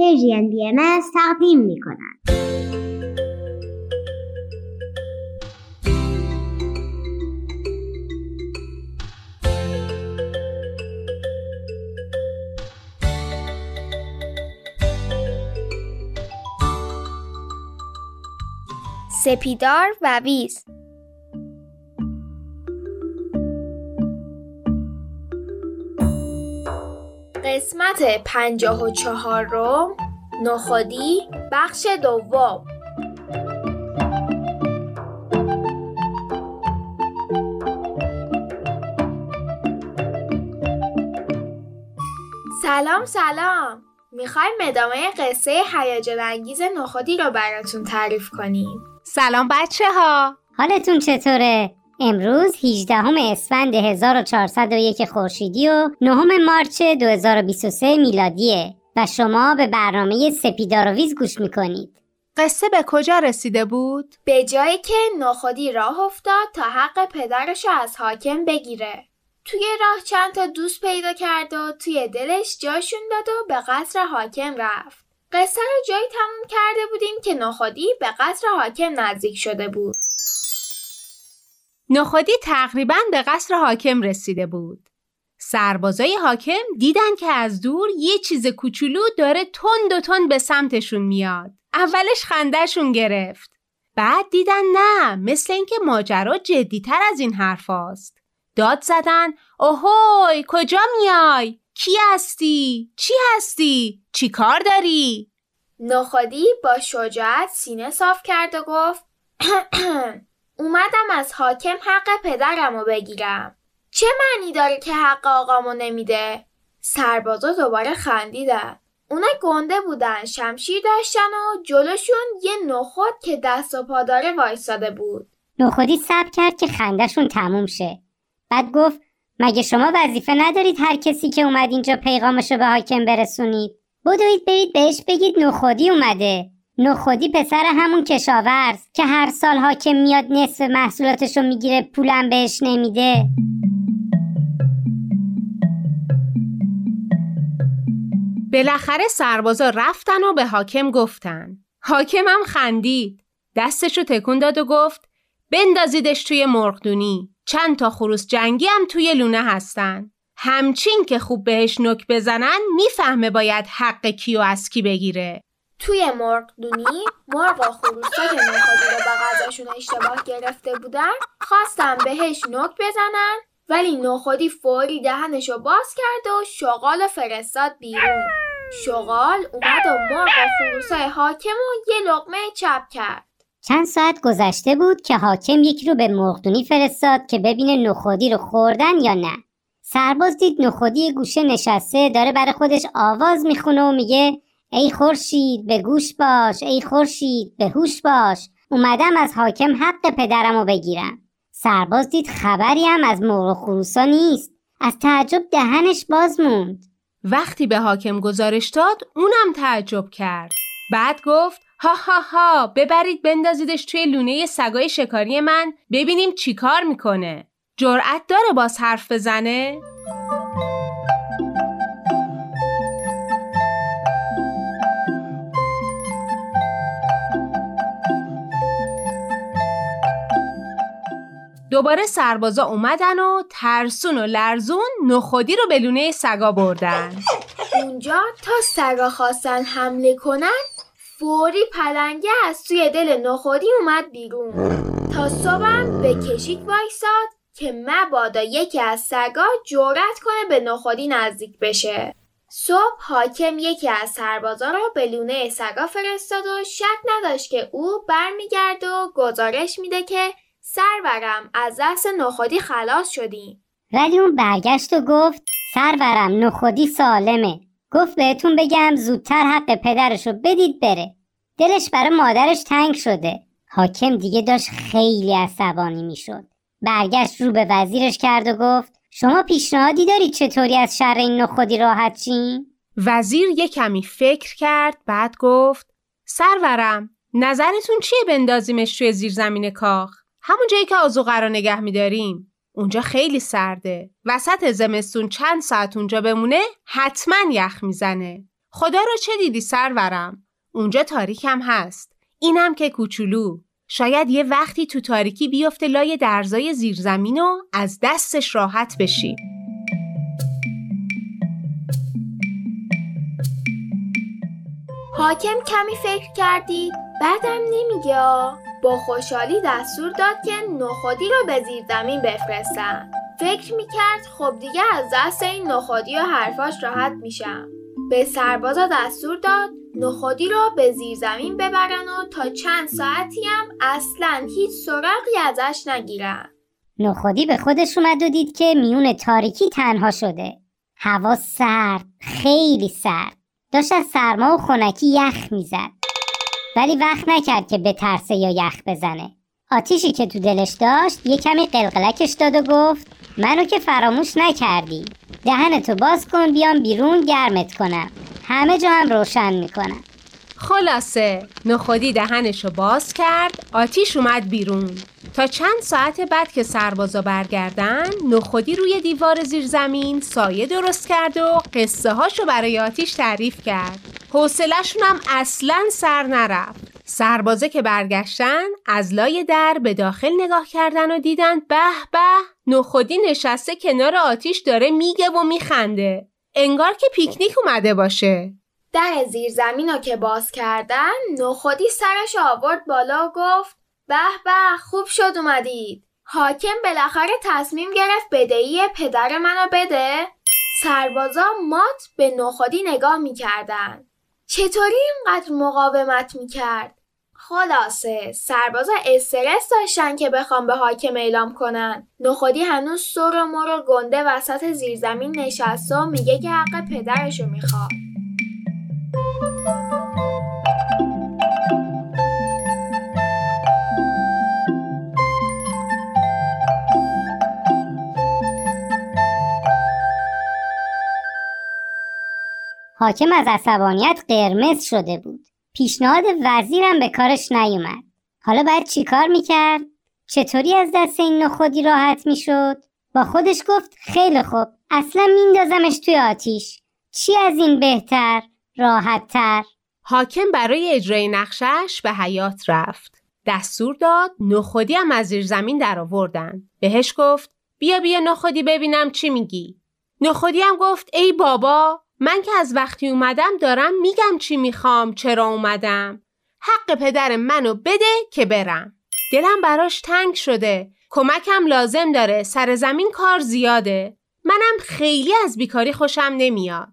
پرژین بی تقدیم می کند. سپیدار و ویز قسمت پنجاه و چهار رو نخودی بخش دوم. سلام سلام. می‌خوایم ادامه قصه هیجان انگیز نخودی رو براتون تعریف کنیم. سلام بچه ها حالتون چطوره؟ امروز 18 اسفند 1401 خورشیدی و 9 مارچ 2023 میلادیه و شما به برنامه سپیدارویز گوش می‌کنید. قصه به کجا رسیده بود؟ به جایی که نخودی راه افتاد تا حق پدرش از حاکم بگیره. توی راه چند تا دوست پیدا کرد و توی دلش جاشون داد و به قصر حاکم رفت. قصه رو جایی تموم کرده بودیم که نخودی به قصر حاکم نزدیک شده بود. نخودی تقریبا به قصر حاکم رسیده بود. سربازای حاکم دیدن که از دور یه چیز کوچولو داره تند و تند به سمتشون میاد. اولش خندهشون گرفت. بعد دیدن نه مثل اینکه ماجرا جدیتر از این حرف است. داد زدن اوهوی کجا میای؟ کی هستی؟ چی هستی؟ چی کار داری؟ نخودی با شجاعت سینه صاف کرد و گفت اومدم از حاکم حق پدرم رو بگیرم. چه معنی داره که حق آقامو نمیده؟ سربازا دوباره خندیدن. اونا گنده بودن شمشیر داشتن و جلوشون یه نخود که دست و پا داره وایستاده بود. نخودی صبر کرد که خندهشون تموم شه. بعد گفت مگه شما وظیفه ندارید هر کسی که اومد اینجا پیغامشو به حاکم برسونید؟ بدوید برید بهش بگید نخودی اومده. نخودی پسر همون کشاورز که هر سال حاکم میاد نصف محصولاتشو می‌گیره پولم بهش نمیده. بالاخره سربازا رفتن و به حاکم گفتن. حاکم هم خندید. دستشو تکون داد و گفت بندازیدش توی مرغدونی. چند تا خروس جنگی هم توی لونه هستن. همچین که خوب بهش نک بزنن می‌فهمه باید حق کیو از کی بگیره. توی مرغدونی مرغ و خروسا که نخودی رو به غذاشون اشتباه گرفته بودن خواستم بهش نک بزنن ولی نخودی فوری دهنشو باز کرد و شغال فرستاد بیرون. شغال اومد و مرغ و خروسای حاکم و یه لقمه چپ کرد. چند ساعت گذشته بود که حاکم یکی رو به مرغدونی فرستاد که ببینه نخودی رو خوردن یا نه. سرباز دید نخودی گوشه نشسته داره برای خودش آواز می‌خونه و میگه ای خورشید به گوش باش. ای خورشید به هوش باش. اومدم از حاکم حق پدرم رو بگیرم. سرباز دید خبری هم از مرغ خروسا نیست. از تعجب دهنش باز موند. وقتی به حاکم گزارش داد اونم تعجب کرد. بعد گفت ها ها ها ببرید بندازیدش توی لونه سگای شکاری من ببینیم چی کار می‌کنه. جرأت داره باز حرف بزنه؟ دوباره سربازا اومدن و ترسون و لرزون نخودی رو به لونه سگا بردن. اونجا تا سگا خواستن حمله کنن فوری پلنگه از توی دل نخودی اومد بیرون. تا صبحم به کشیک وایساد که مبادا یکی از سگا جورت کنه به نخودی نزدیک بشه. صبح حاکم یکی از سربازا رو به لونه سگا فرستاد و شک نداشت که او برمیگرد و گزارش میده که سرورم از دست نخودی خلاص شدیم ولی اون برگشت و گفت سرورم نخودی سالمه. گفت بهتون بگم زودتر حق پدرشو بدید بره. دلش برای مادرش تنگ شده. حاکم دیگه داشت خیلی عصبانی می‌شد. برگشت رو به وزیرش کرد و گفت شما پیشنهادی دارید چطوری از شر این نخودی راحت چین؟ وزیر یه کمی فکر کرد بعد گفت سرورم نظرتون چیه بندازیمش توی زیرزمین کاخ؟ همون جایی که آزوغه رو نگه میداریم اونجا خیلی سرده وسط زمستون چند ساعت اونجا بمونه حتما یخ می‌زنه خدا رو چه دیدی سرورم؟ اونجا تاریکم هست. اینم که کوچولو. شاید یه وقتی تو تاریکی بیفته لای درزای زیرزمین و از دستش راحت بشی. حاکم کمی فکر کردی بعدم نمیگه با خوشحالی دستور داد که نخودی رو به زیر زمین بفرستن. فکر می‌کرد خب دیگه از دست این نخودی و حرفاش راحت میشم. به سربازا دستور داد نخودی رو به زیر زمین ببرن و تا چند ساعتی هم اصلا هیچ سراغی ازش نگیرن. نخودی به خودش اومد و دید که میون تاریکی تنها شده. هوا سرد خیلی سرد. داشت از سرما و خنکی یخ می‌زد. ولی وقت نکرد که به ترسه یا یخ بزنه. آتیشی که تو دلش داشت یه کمی قلقلکش داد و گفت منو که فراموش نکردی. دهنتو باز کن بیام بیرون گرمت کنم. همه جا هم روشن می‌کنم. خلاصه نخودی دهنشو باز کرد آتیش اومد بیرون. تا چند ساعت بعد که سربازا برگردن نخودی روی دیوار زیر زمین سایه درست کرد و قصه هاشو برای آتیش تعریف کرد. حوصلهشون هم اصلا سر نرفت. سربازه که برگشتن از لای در به داخل نگاه کردن و دیدن به به نخودی نشسته کنار آتیش داره میگه و میخنده. انگار که پیکنیک اومده باشه. در زیر زمین رو که باز کردن نخودی سرش آورد بالا و گفت به به خوب شد اومدید. حاکم بالاخره تصمیم گرفت بدهی پدر منو بده. سربازا مات به نخودی نگاه می‌کردن. چطوری اینقدر مقاومت می‌کرد؟ خلاصه سربازا استرس داشتن که بخوام به حاکم اعلام کنن. نخودی هنوز سر و مر و گنده وسط زیرزمین نشسته و میگه که حق پدرشو می‌خواد. حاکم از عصبانیت قرمز شده بود. پیشنهاد وزیرم به کارش نیومد. حالا باید چیکار می‌کرد؟ چطوری از دست این نخودی راحت می‌شد؟ با خودش گفت خیلی خوب. اصلا میندازمش توی آتیش. چی از این بهتر راحت تر حاکم برای اجرای نقشش به حیات رفت. دستور داد نخودی هم از زیر زمین در آوردن. بهش گفت بیا بیا نخودی ببینم چی میگی. نخودی هم گفت ای بابا! من که از وقتی اومدم دارم میگم چی می‌خوام چرا اومدم. حق پدر منو بده که برم. دلم براش تنگ شده. کمکم لازم داره. سر زمین کار زیاده. منم خیلی از بیکاری خوشم نمیاد.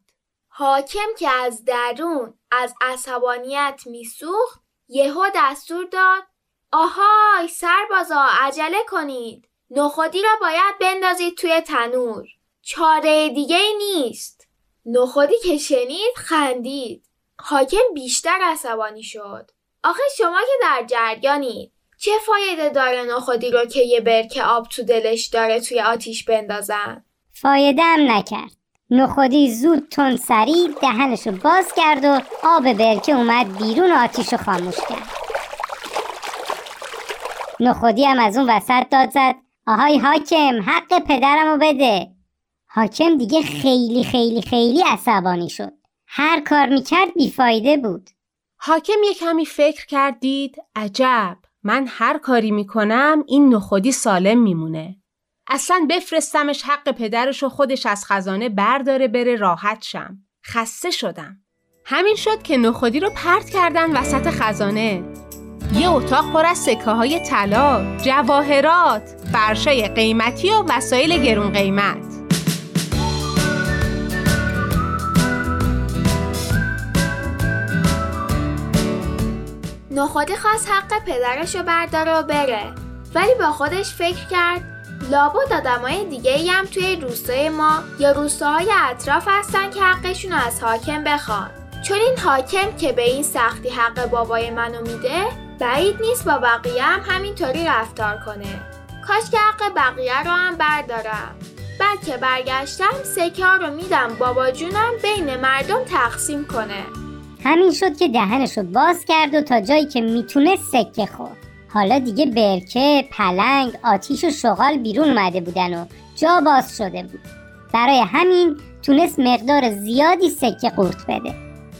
حاکم که از درون از عصبانیت میسوخت یهو دستور داد. آهای سربازا عجله کنید. نخودی را باید بندازید توی تنور. چاره دیگه نیست. نخودی که شنید خندید. حاکم بیشتر عصبانی شد. آخه شما که در جریانید چه فایده داره نخودی رو که یه برکه آب تو دلش داره توی آتیش بندازن؟ فایده هم نکرد. نخودی زود تون سری دهنشو باز کرد و آب برکه اومد بیرون و آتیشو خاموش کرد. نخودی هم از اون وسط داد زد. آهای حاکم حق پدرمو بده. حاکم دیگه خیلی خیلی خیلی عصبانی شد. هر کار می‌کرد بیفایده بود. حاکم یه کمی فکر کردید. عجب. من هر کاری می‌کنم این نخودی سالم میمونه. اصلا بفرستمش حق پدرش و خودش از خزانه برداره بره راحت شم. خسته شدم. همین شد که نخودی رو پرت کردن وسط خزانه. یه اتاق پر از سکه های طلا، جواهرات، فرشای قیمتی و وسایل گرون قیمت. نخودی خواست حق پدرش رو برداره و بره. ولی با خودش فکر کرد لابد آدمای دیگه هم توی روستای ما یا روستاهای اطراف هستن که حقشون از حاکم بخوان. چون این حاکم که به این سختی حق بابای منو میده بعید نیست با بقیه هم همینطوری رفتار کنه. کاش که حق بقیه رو هم بردارم. بعد که برگشتم سکه رو میدم بابا جونم بین مردم تقسیم کنه. همین شد که دهنشو باز کرد و تا جایی که می‌تونست سکه خورد. حالا دیگه برکه، پلنگ، آتیش و شغال بیرون اومده بودن و جا باز شده بود. برای همین تونست مقدار زیادی سکه قورت بده.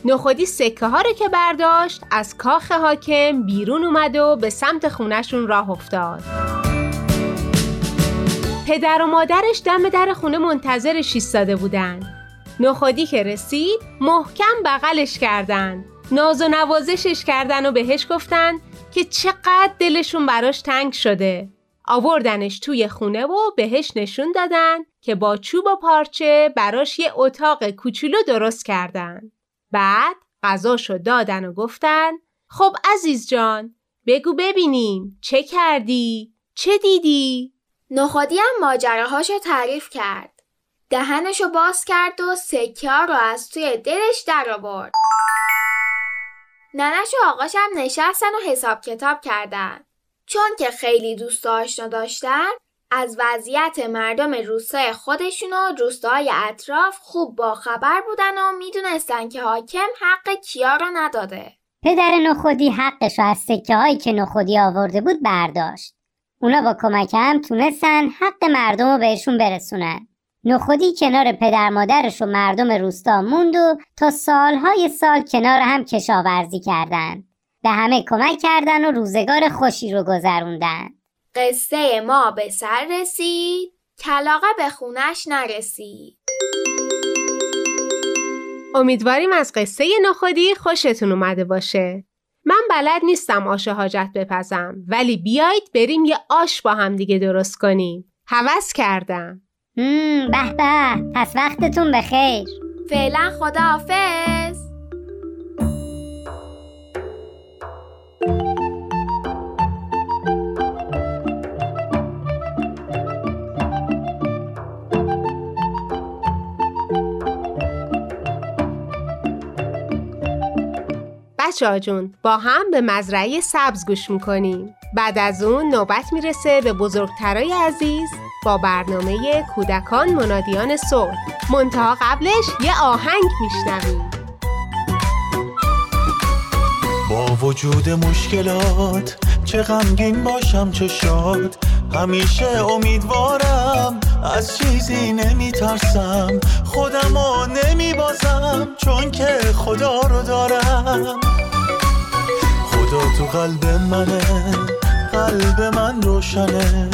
نخودی سکه ها رو که برداشت از کاخ حاکم بیرون اومد و به سمت خونشون راه افتاد. پدر و مادرش دم در خونه منتظرش ایستاده بودن. نخودی که رسید محکم بغلش کردن ناز و نوازشش کردن و بهش گفتن که چقدر دلشون براش تنگ شده آوردنش توی خونه و بهش نشون دادن که با چوب و پارچه براش یه اتاق کوچولو درست کردن بعد غذاشو دادن و گفتن خب عزیز جان بگو ببینیم چه کردی؟ چه دیدی؟ نخودی هم ماجراهاشو تعریف کرد دهنشو باز کرد و سکه رو از توی دلش در آورد. ننش و آقاش هم نشستن و حساب کتاب کردن. چون که خیلی دوست آشنا داشتن از وضعیت مردم روستای خودشون و روستاهای اطراف خوب با خبر بودن و می‌دونستن که حاکم حق کیا رو نداده. پدر نخودی حقش از سکه هایی که نخودی آورده بود برداشت. اونا با کمک هم تونستن حق مردم رو بهشون برسونن. نخودی کنار پدر مادرش و مردم روستا موند و تا سالهای سال کنار هم کشاورزی کردند. به همه کمک کردن و روزگار خوشی رو گذروندن. قصه ما به سر رسید. کلاقه به خونش نرسید. امیدواریم از قصه نخودی خوشتون اومده باشه. من بلد نیستم آش حاجت بپزم ولی بیایید بریم یه آش با هم دیگه درست کنیم. هوس کردم. به به. پس وقتتون بخیر. فعلا خداحافظ. بچه جون با هم به مزرعه سبز گوش می‌کنیم. بعد از اون نوبت می‌رسه به بزرگترای عزیز با برنامه کودکان منادیان صلح. منتها قبلش یه آهنگ میشنویم. با وجود مشکلات چه غمگین باشم چه شاد. همیشه امیدوارم از چیزی نمیترسم. خودمو نمیبازم چون که خدا رو دارم. خدا تو قلب منه قلب من روشنه.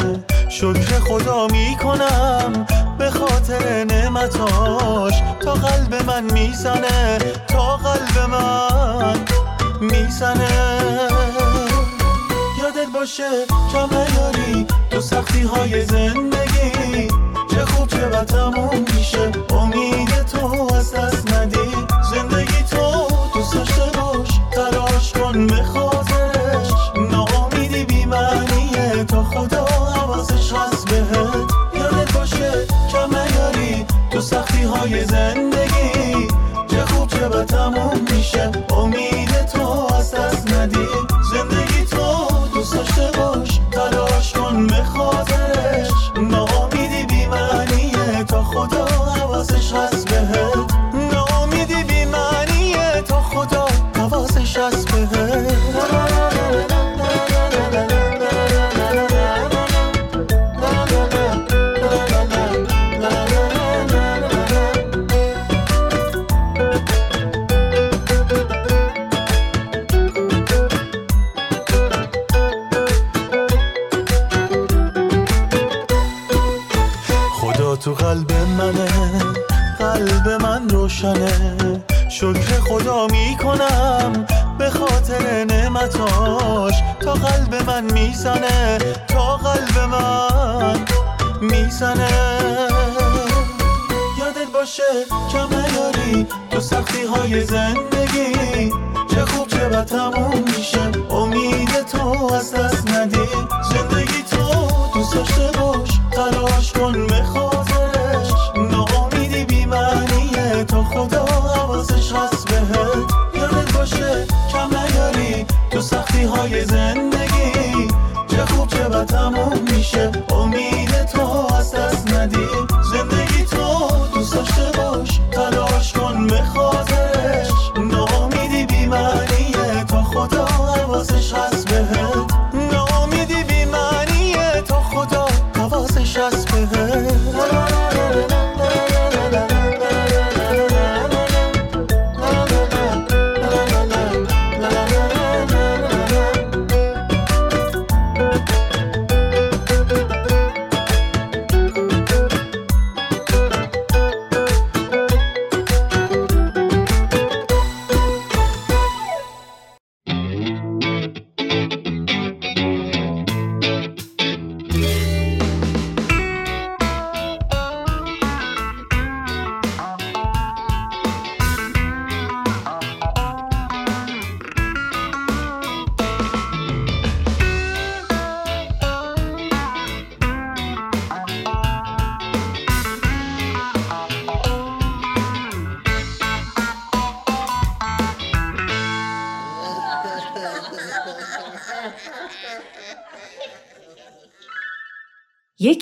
شکر خدا می‌کنم به خاطر نعمتاش. تا قلب من می‌زنه تا قلب من می‌زنه. یادت باشه کم نیاری تو سختی های زندگی. چه خوب چه بد تموم میشه. امید تو از دست ندی. های زندگی قلب من می‌زنه تا قلب من می‌زنه. یادت باشه کم نیاری تو سختی های زندگی چه خوب چه بد تموم میشه. امید تو از دست ندی زندگی تو دوست داشته باش تلاش کن به خاطرش. ناامیدی بیمعنیه تا خدا حواسش هست بهت. یادت باشه کم نیاری تو سختی های زندگی تموم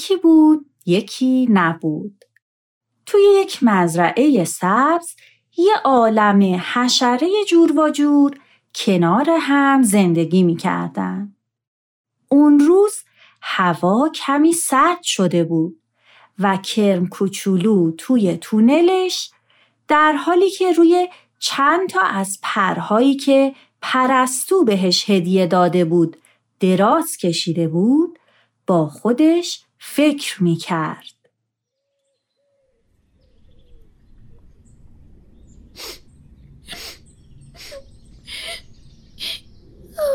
یکی بود یکی نبود توی یک مزرعه سبز یه عالم حشره جور و جور کنار هم زندگی می کردن. اون روز هوا کمی سرد شده بود و کرم کوچولو توی تونلش در حالی که روی چند تا از پرهایی که پرستو بهش هدیه داده بود دراز کشیده بود با خودش فکر می کرد.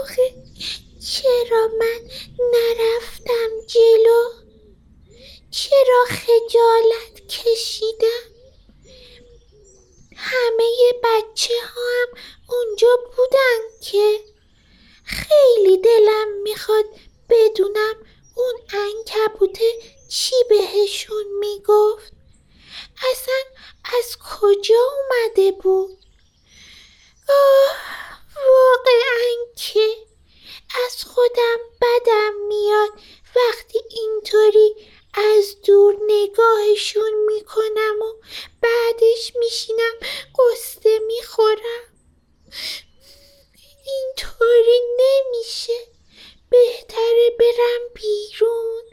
آخه چرا من نرفتم جلو؟ چرا خجالت کشیدم؟ همه بچه ها هم اونجا بودن که. خیلی دلم می‌خواد بدونم اون انکبوته چی بهشون می‌گفت؟ اصلا از کجا اومده بود؟ آه واقعا که از خودم بدم میاد وقتی اینطوری از دور نگاهشون می‌کنم و بعدش میشینم قصه می‌خورم. اینطوری نمیشه. بهتره برم بیرون.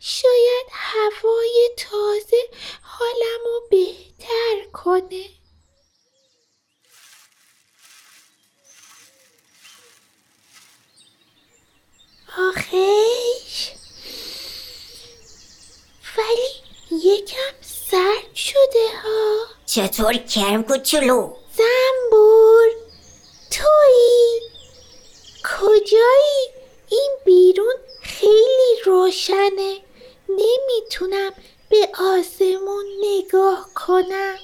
شاید هوای تازه حالمو بهتر کنه. آخیش. ولی یکم سرد شده ها. چطور کرم کوچولو؟ زنبور. تویی. کجایی؟ این بیرون خیلی روشنه. نمی‌تونم به آسمون نگاه کنم.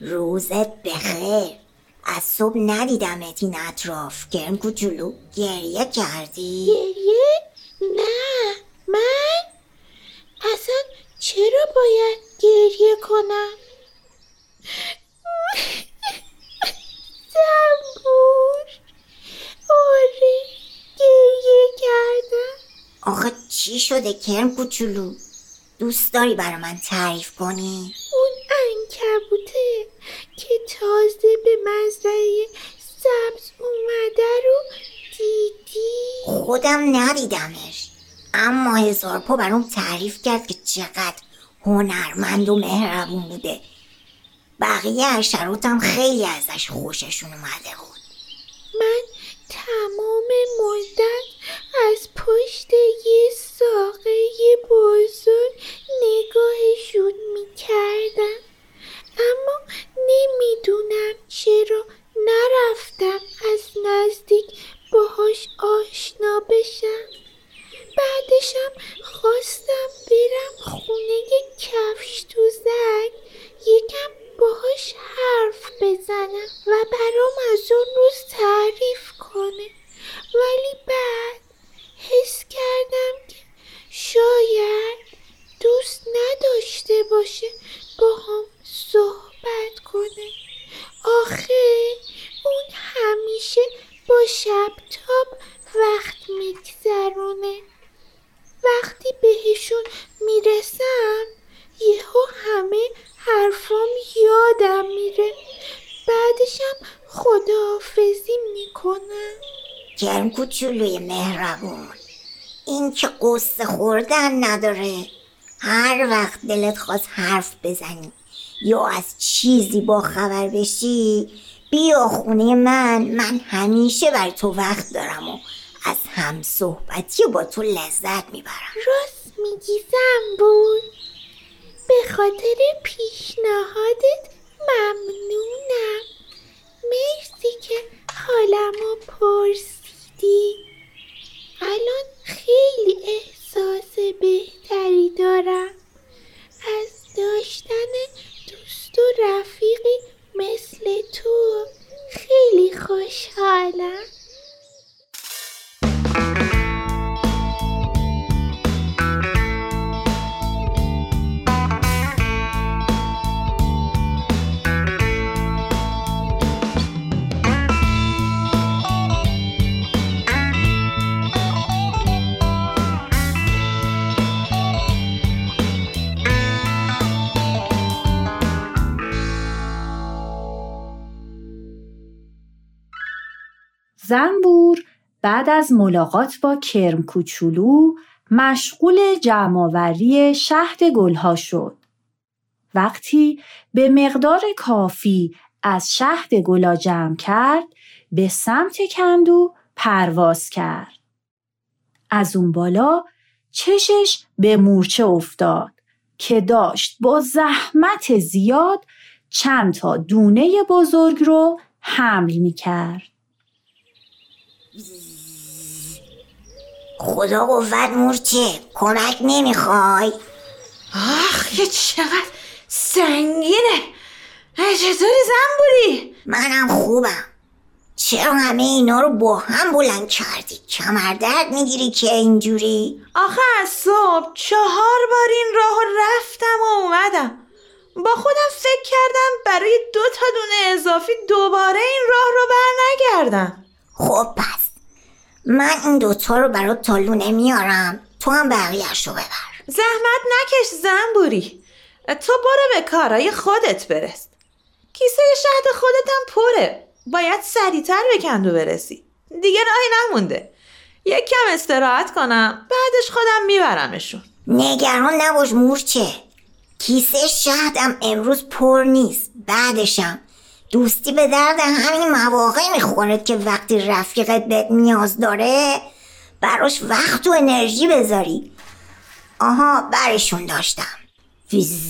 روزت بخیر. از صبح ندیدمت این اطراف. کرم کوچولو گریه کردی؟ گریه؟ نه. من؟ اصلا چرا باید گریه کنم؟ زنبور آره گریه کردم آخه چی شده کرم کوچولو؟ دوست داری برای من تعریف کنی؟ اون انکبوته که تازه به مزرعه سبز اومده رو دیدی؟ خودم ندیدمش. اما هزار پا برام تعریف کرد که چقدر هنرمند و مهربون بوده. بقیه حشراتم خیلی ازش خوششون اومده بود. من تمام مدت پشت یه ساقه بزرگ نگاهشون می‌کردم اما نمی‌دونم چرا نرفتم از نزدیک باهاش آشنا بشم بعدشم خواستم برم خونه کفش تو زک یکم باهاش حرف بزنم و برام از اون روز تعریف کنه ولی بعد حس کردم که شاید دوست نداشته باشه با هم صحبت کنه آخه اون همیشه با شبتاب وقت میگذرونه وقتی بهشون می‌رسم یهو همه حرفام یادم میره بعدشم خداحافظی می‌کنم کرم کوچولوی مهربون. این که قصه خوردن نداره. هر وقت دلت خواست حرف بزنی یا از چیزی با خبر بشی بیا خونه من. من همیشه بر تو وقت دارم و از هم صحبتی با تو لذت می‌برم. راست میگی زنبور. به خاطر پیشنهادت ممنونم. مرسی که حالمو پرسیدی الان خیلی احساس بهتری دارم. از داشتن دوست و رفیقی مثل تو خیلی خوشحالم. زنبور بعد از ملاقات با کرم کوچولو مشغول جمعآوری شهد گلها شد. وقتی به مقدار کافی از شهد گلا جمع کرد به سمت کندو پرواز کرد. از اون بالا چشش به مورچه افتاد که داشت با زحمت زیاد چند تا دونه بزرگ رو حمل می کرد. خدا قوت مورچه. کمک نمی‌خوای؟ آخ که چقدر سنگینه. چطوری زنبوری؟ منم خوبم. چرا همه اینا رو با هم بلند کردی؟ کمر درد می‌گیری که اینجوری؟ آخه از صبح چهار بار این راه رفتم و اومدم. با خودم فکر کردم برای دو تا دونه اضافی دوباره این راه رو بر نگردم خب پس من این دوتا رو برات تالونه میارم تو هم بقیهش رو ببر. زحمت نکش زنبوری. تو برو به کارای خودت برس کیسه شهد خودت هم پره. باید سریعتر به کندو برسی. دیگه راهی نمونده. یک کم استراحت کنم بعدش خودم میبرمشون. نگران نباش مورچه. کیسه شهدم امروز پر نیست. بعدشم. دوستی به درد همین مواقع می‌خوره که وقتی رفیقت بهت نیاز داره براش وقت و انرژی بذاری. آها برشون داشتم. ویز.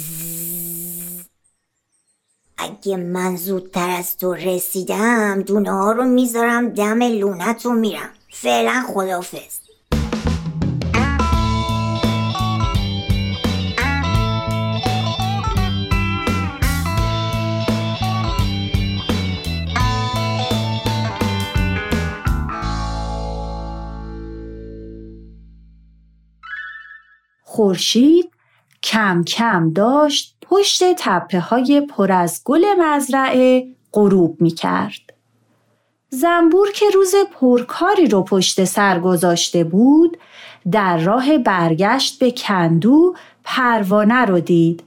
اگه من زودتر از تو رسیدم دونه ها رو می‌ذارم دم لونت و میرم. فعلا خدافز خورشید کم کم داشت پشت تپه های پر از گل مزرعه غروب می کرد. زنبور که روز پرکاری رو پشت سر گذاشته بود در راه برگشت به کندو پروانه رو دید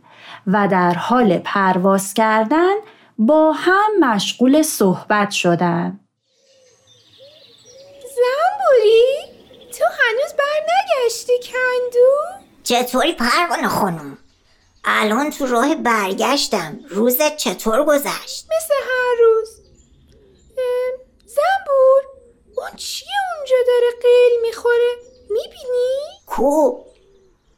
و در حال پرواز کردن با هم مشغول صحبت شدن. زنبوری؟ تو هنوز بر نگشتی کندو؟ چطوری پروانه خانم؟ الان تو راه برگشتم. روزت چطور گذشت؟ مثل هر روز. زنبور. اون چیه اونجا داره قیل می‌خوره؟ می‌بینی؟ کو؟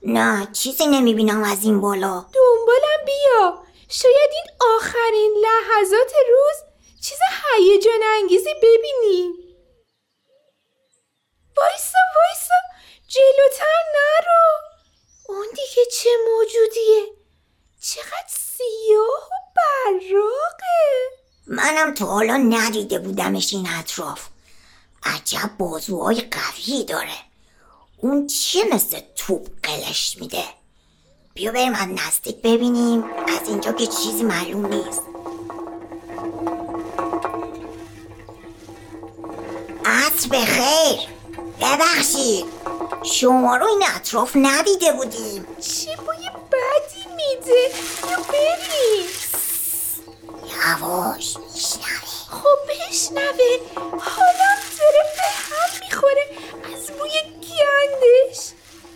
نه چیزی نمی‌بینم از این بالا. دنبالم بیا. شاید این آخرین لحظات روز چیز هیجان انگیزی ببینی. وایسا وایسا. جلوتر نرو. اون دیگه چه موجودیه؟ چقدر سیاه و براقه. منم تا حالا ندیده بودمش این اطراف. عجب بازوهای قوی داره. اون چیه مثل توپ قلش میده؟ بیا بریم از نزدیک ببینیم. از اینجا که چیزی معلوم نیست. عصر بخیر. ببخشید. شما رو این اطراف ندیده بودیم. چه بوی بدی میده؟ بیا بریم. یواش میشنوه. خب بشنوه. حالا داره به هم می‌خوره. از بوی گندش.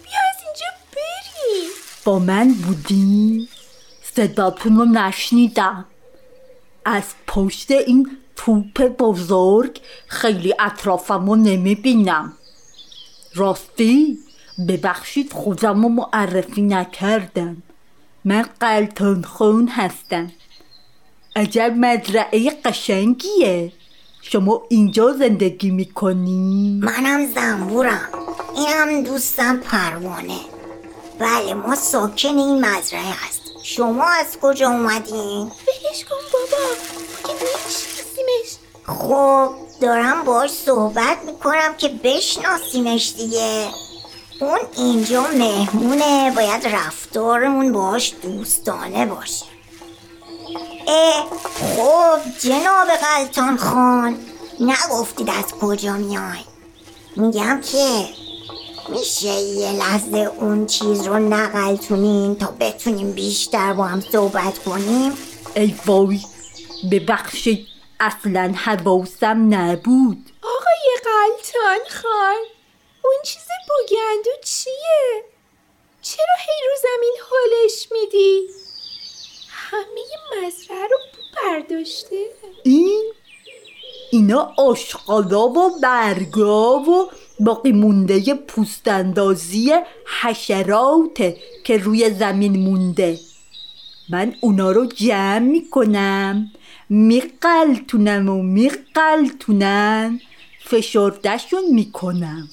بیا از اینجا بریم. با من بودی؟ صداتون رو نشنیدم. از پشت این توپ بزرگ خیلی اطرافم رو نمی‌بینم. راستی ببخشید خودم رو معرفی نکردم. من قلتون خون هستم. عجب مزرعه قشنگیه. شما اینجا زندگی می‌کنی؟ منم زنبورم. اینم دوستم پروانه. بله ما ساکن این مزرعه هستیم شما از کجا اومدین؟ ولش کن بابا. که خب دارم باش صحبت می‌کنم که بشناسیمش دیگه. اون اینجا مهمونه باید رفتارمون باش دوستانه باشه. اه خب جناب قلتان خان نگفتید از کجا میای؟ میگم که میشه یه لحظه اون چیز رو نقلتونین تا بتونیم بیشتر با هم صحبت کنیم؟ ای وای ببخشید اصلا حواسم نبود. آقای سلطان خان اون چیز بگندو چیه؟ چرا هی رو زمین حالش میدی؟ همه مزرعه رو برداشته. این؟ اینا آشغالا و برگا و باقی مونده پوستندازی حشراته که روی زمین مونده. من اونا رو جمع می‌کنم. میقلتونم و میقلتونم فشردهشون می‌کنم.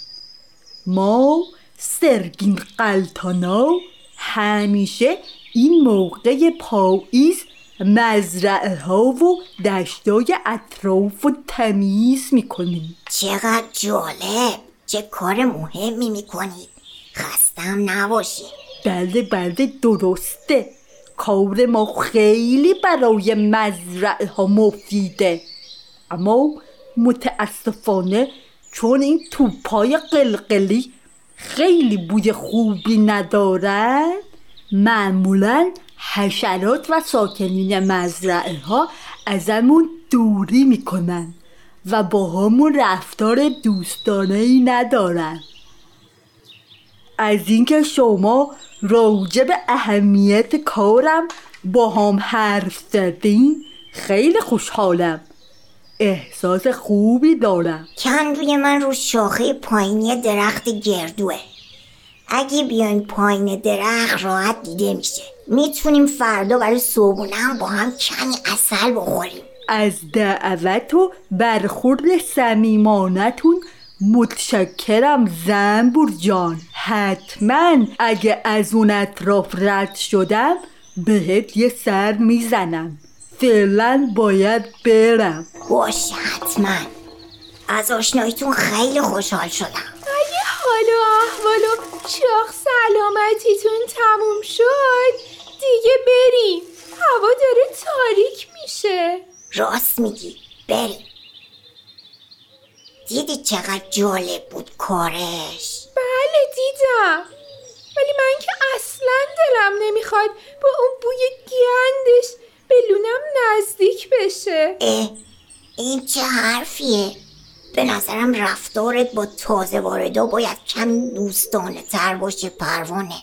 ما سرگین قلتانا همیشه این موقع پاییز مزرعه ها و دشتای اطراف و تمیز می‌کنیم. چقدر جالب. چه کار مهمی می‌کنید خستم نباشی. بله بله درسته. کار ما خیلی برای مزرعه ها مفیده. اما متاسفانه چون این توپای قلقلی خیلی بوی خوبی ندارن معمولا حشرات و ساکنین مزرعه ها ازمون دوری می‌کنن و با همون رفتار دوستانه ای ندارن. از اینکه شما راجع به اهمیت کارم با هم حرف زدین خیلی خوشحالم. احساس خوبی دارم. روی من رو شاخه پایینی درخت گردوه. اگه بیایم پایین درخت راحت دیده میشه. می‌تونیم فردا برای صبحونه هم با هم کمی اصل بخوریم. از دعوت و برخورد سمیمانتون متشکرم زنبور جان. حتما اگه از اون اطراف رد شدم بهت یه سر می‌زنم. فعلا باید برم. باشه حتما. از آشناییتون خیلی خوشحال شدم. اگه حال و احوال و شاخ سلامتیتون تموم شد دیگه بریم. هوا داره تاریک میشه. راست میگی بریم. دیدی چقدر جالب بود کارش؟ بله دیدم. ولی من که اصلا دلم نمی‌خواد با اون بوی گندش به لونم نزدیک بشه. اه این چه حرفیه؟ به نظرم رفتارت با تازه واردا باید کمی دوستانه تر باشه پروانه.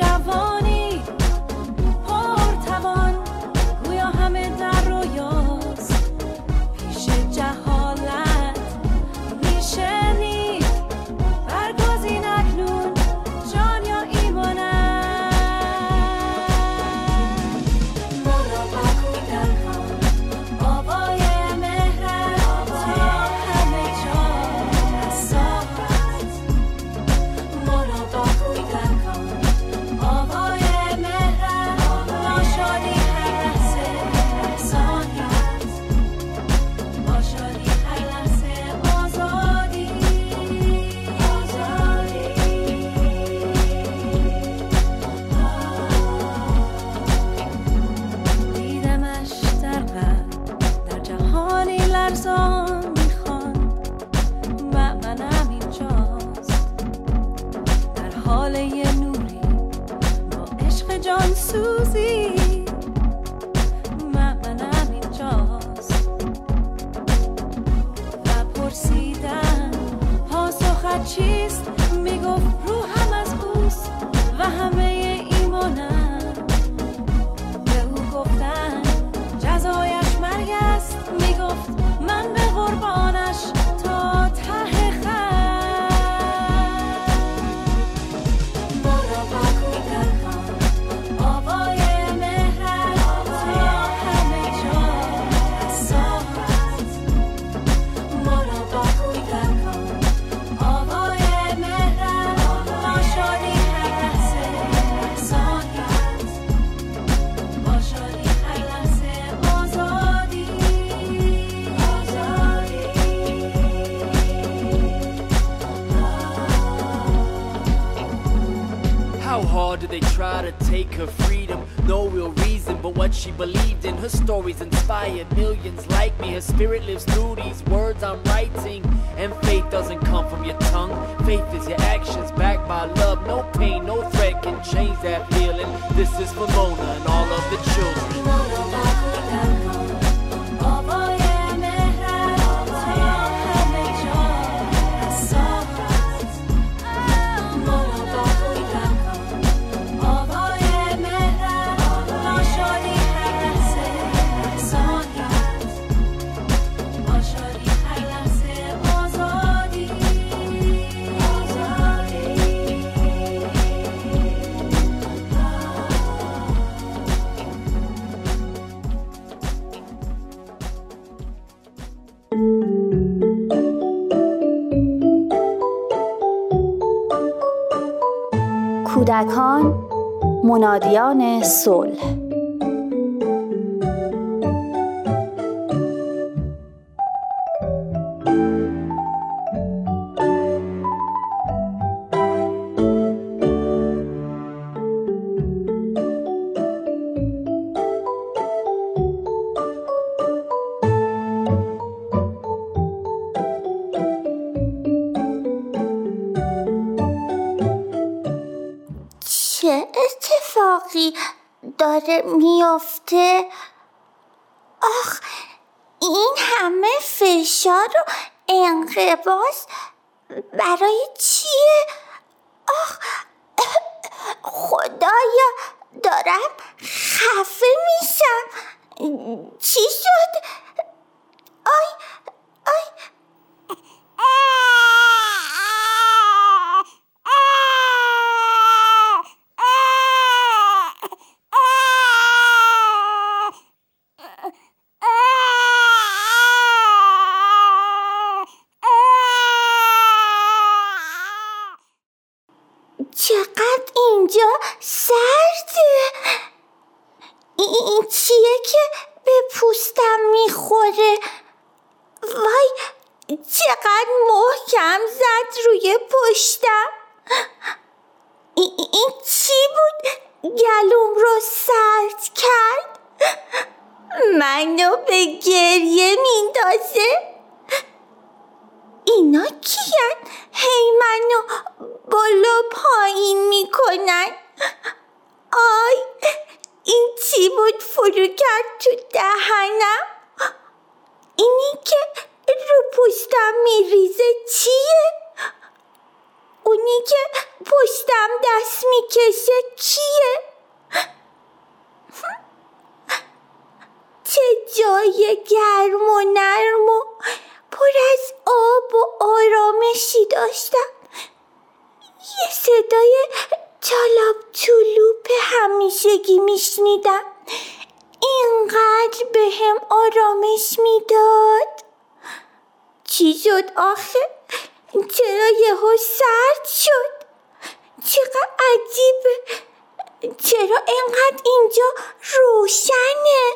déjà vendu. Spirit lives through منادیان صلح. داره میافته؟ آخ این همه فشار و انقباس برای چیه؟ آخ خدایا دارم خفه میشم چی شد؟ آی آی چقدر اینجا سرده این چیه که به پوستم می‌خوره وای چقدر محکم زد روی پشتم ای- این چی بود گلوم رو سرد کرد منو به گریه میندازه اینا کیان هی منو بالا پایین می‌کنن آی این چی بود فرو کرد تو دهنم اینی که رو پوستم میریزه چیه اونی که پشتم دست می‌کشه کیه چه جای گرم و نرم و پر از آب و آرامشی داشتم یه صدای چالاب چلوپ همیشگی میشنیدم. اینقدر به هم آرامش می‌داد. چی شد آخه؟ چرا یهو سرد شد؟ چقدر عجیبه. چرا انقدر اینجا روشنه؟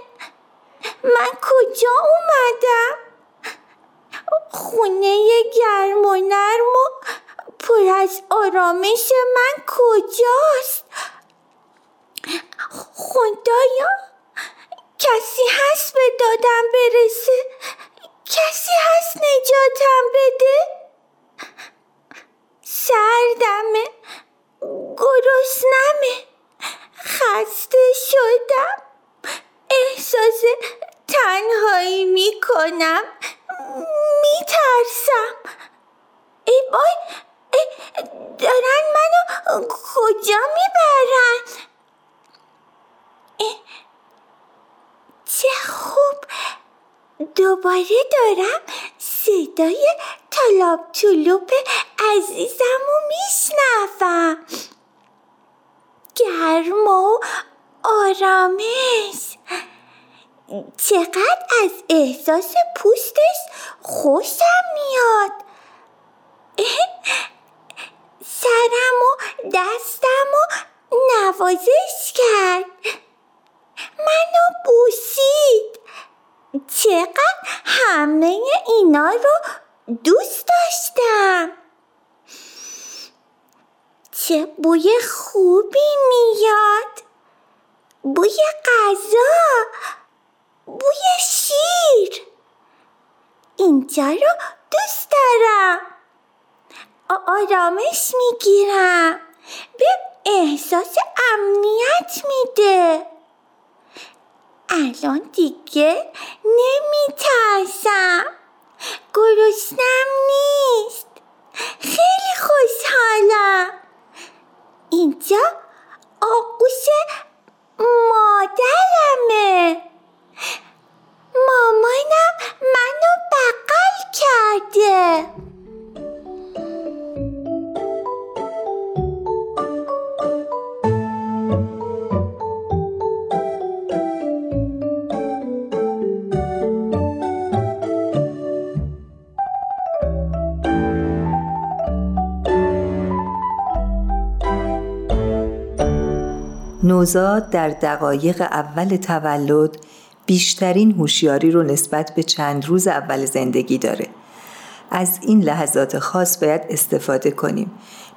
من کجا اومدم؟ خونه گرم و نرم و پر از آرامش من کجاست؟ خدایا کسی هست به دادم برسه؟ کسی هست نجاتم بده؟ سردمه گرسنمه خسته شدم احساس تنهایی می‌کنم میترسم. ای بای ای دارن منو کجا می‌برن؟ چه خوب. دوباره دارم صدای طلاب طلوب عزیزم و میشنوم. گرم و آرامش. چقدر از احساس پوستش خوشم میاد. سرم و دستم و نوازش کرد منو بوسید چقدر همه اینا رو دوست داشتم. چه بوی خوبی میاد. بوی غذا. بوی شیر. اینجا رو دوست دارم. آرامش می‌گیرم. به احساس امنیت میده. الان دیگه نمیترسم. گرسنم نیست. خیلی خوشحالم. اینجا آغوش مادرمه. مامانم منو بغل کرده. نوزاد در دقایق اول تولد بیشترین هوشیاری رو نسبت به چند روز اول زندگی داره. از این لحظات خاص باید استفاده کنیم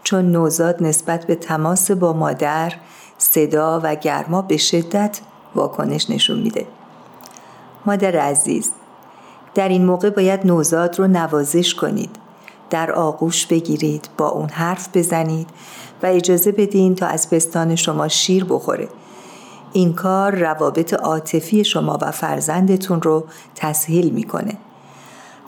چون نوزاد نسبت به تماس با مادر صدا و گرما به شدت واکنش نشون میده. مادر عزیز در این موقع باید نوزاد رو نوازش کنید در آغوش بگیرید با اون حرف بزنید و اجازه بدین تا از پستان شما شیر بخوره. این کار روابط عاطفی شما و فرزندتون رو تسهیل می‌کنه.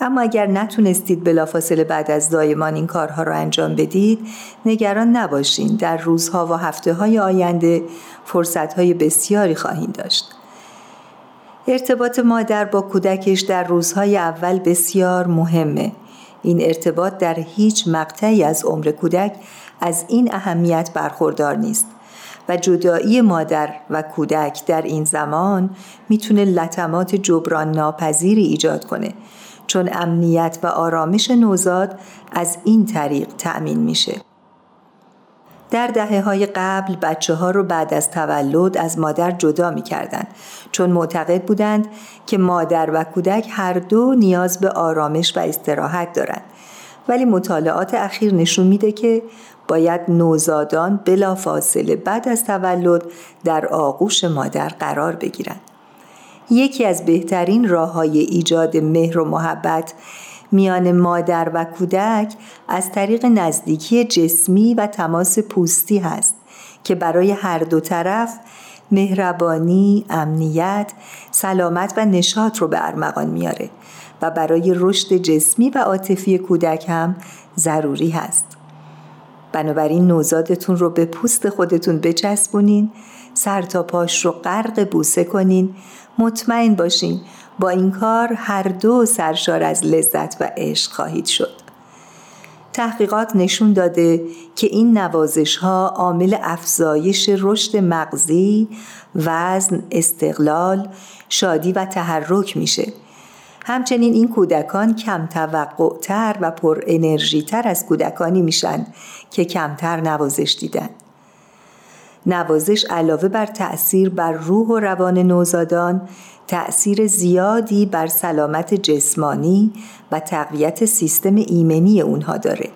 اما اگر نتونستید بلافاصله بعد از دایمان این کارها رو انجام بدید نگران نباشین. در روزها و هفته های آینده فرصت های بسیاری خواهید داشت. ارتباط مادر با کودکش در روزهای اول بسیار مهمه. این ارتباط در هیچ مقطعی از عمر کودک از این اهمیت برخوردار نیست و جدایی مادر و کودک در این زمان می‌تونه لطمات جبران ناپذیری ایجاد کنه چون امنیت و آرامش نوزاد از این طریق تأمین میشه. در دهه های قبل بچه ها رو بعد از تولد از مادر جدا می کردن چون معتقد بودند که مادر و کودک هر دو نیاز به آرامش و استراحت دارند ولی مطالعات اخیر نشون میده که باید نوزادان بلا فاصله بعد از تولد در آغوش مادر قرار بگیرند. یکی از بهترین راه های ایجاد مهر و محبت میان مادر و کودک از طریق نزدیکی جسمی و تماس پوستی هست که برای هر دو طرف مهربانی، امنیت، سلامت و نشاط رو به ارمغان میاره و برای رشد جسمی و عاطفی کودک هم ضروری هست. بنابراین نوزادتون رو به پوست خودتون بچسبونین سر تا پاش رو غرق بوسه کنین. مطمئن باشین با این کار هر دو سرشار از لذت و عشق خواهید شد. تحقیقات نشون داده که این نوازش ها عامل افزایش رشد مغزی، وزن، استقلال، شادی و تحرک میشه. همچنین این کودکان کم توقع تر و پر انرژی تر از کودکانی میشن که کمتر نوازش دیدن. نوازش علاوه بر تأثیر بر روح و روان نوزادان تأثیر زیادی بر سلامت جسمانی و تقویت سیستم ایمنی اونها داره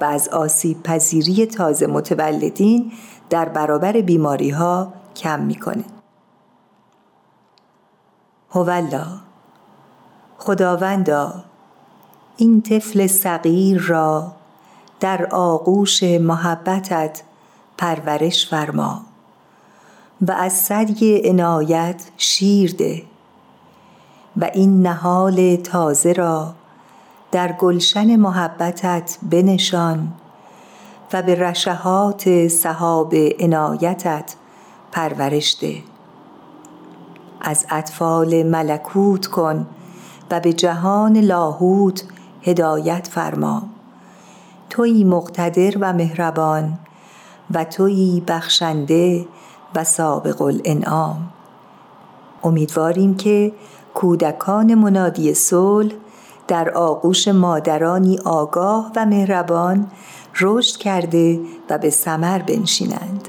و از آسیب پذیری تازه متولدین در برابر بیماری ها کم می‌کنه. هولا خداوندا این طفل صغیر را در آغوش محبتت پرورش فرما و از سدی عنایت شیر ده و این نهال تازه را در گلشن محبتت بنشان و به رشهات صحاب عنایتت پرورش ده. از اطفال ملکوت کن و به جهان لاهوت هدایت فرما. تویی مقتدر و مهربان و تویی بخشنده و سابق الانعام. امیدواریم که کودکان منادی صلح در آغوش مادرانی آگاه و مهربان رشد کرده و به ثمر بنشینند.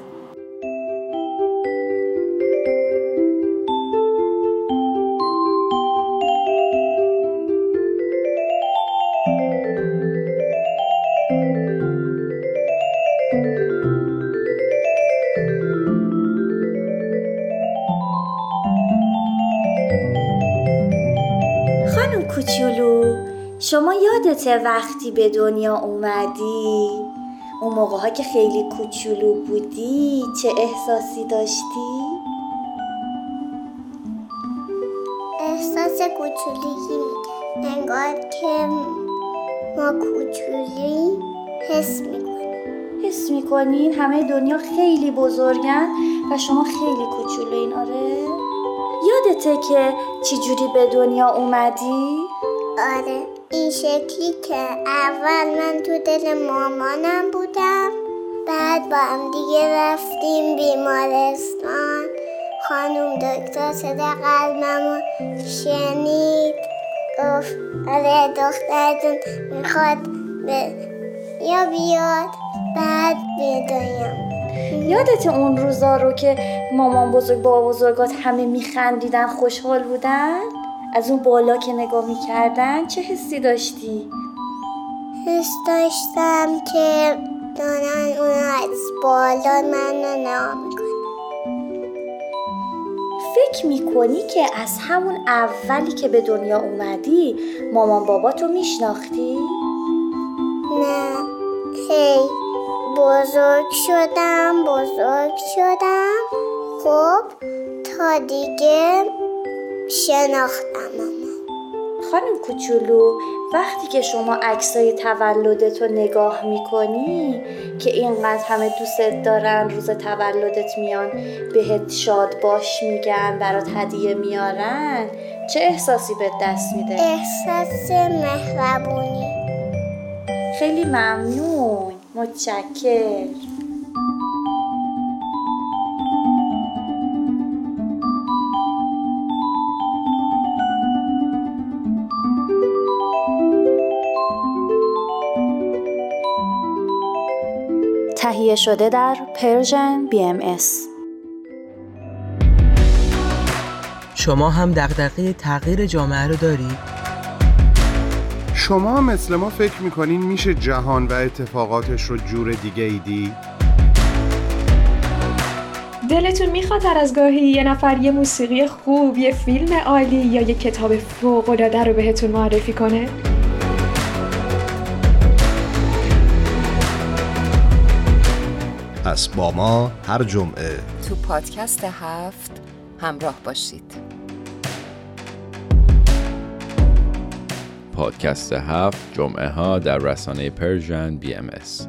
یادته وقتی به دنیا اومدی اون موقع ها که خیلی کوچولو بودی چه احساسی داشتی؟ احساس کوچولویی میگه انگار که ما کوچولی حس می‌کنیم حس می‌کنین همه دنیا خیلی بزرگن و شما خیلی کوچولوین آره؟ یادته که چجوری به دنیا اومدی؟ آره این شکلی که اول من تو دل مامانم بودم بعد با هم دیگه رفتیم بیمارستان خانوم دکتر صدا قلبمو شنید گفت آره دخترتون می‌خواد به یا بیاد بعد بدایم یادت اون روزا رو که مامان بزرگ با بزرگات همه میخندیدن خوشحال بودن؟ از اون بالا که نگاه می‌کردن چه حسی داشتی؟ حس داشتم که دارن اون از بالا من نگاه می‌کنن فکر می‌کنی که از همون اولی که به دنیا اومدی مامان باباتو میشناختی؟ نه هی بزرگ شدم بزرگ شدم خب تا دیگه شناختم. خانم کوچولو وقتی که شما عکسای تولدت رو نگاه می‌کنی که اینقدر همه دوستت دارن روز تولدت میان بهت شاد باش میگن برات هدیه میارن چه احساسی به دست میده؟ احساس مهربونی. خیلی ممنون. متشکر تهیه شده در Persian BMS. شما هم دغدغه تغییر جامعه رو دارید؟ شما مثل ما فکر می‌کنین میشه جهان و اتفاقاتش رو جور دیگه ای دید؟ دلتون می‌خواد هر از گاهی یه نفر یه موسیقی خوب، یه فیلم عالی یا یه کتاب فوق‌العاده رو بهتون معرفی کنه؟ پس با ما هر جمعه تو پادکست هفت همراه باشید پادکست هفت جمعه ها در رسانه پرژن بی ام اس.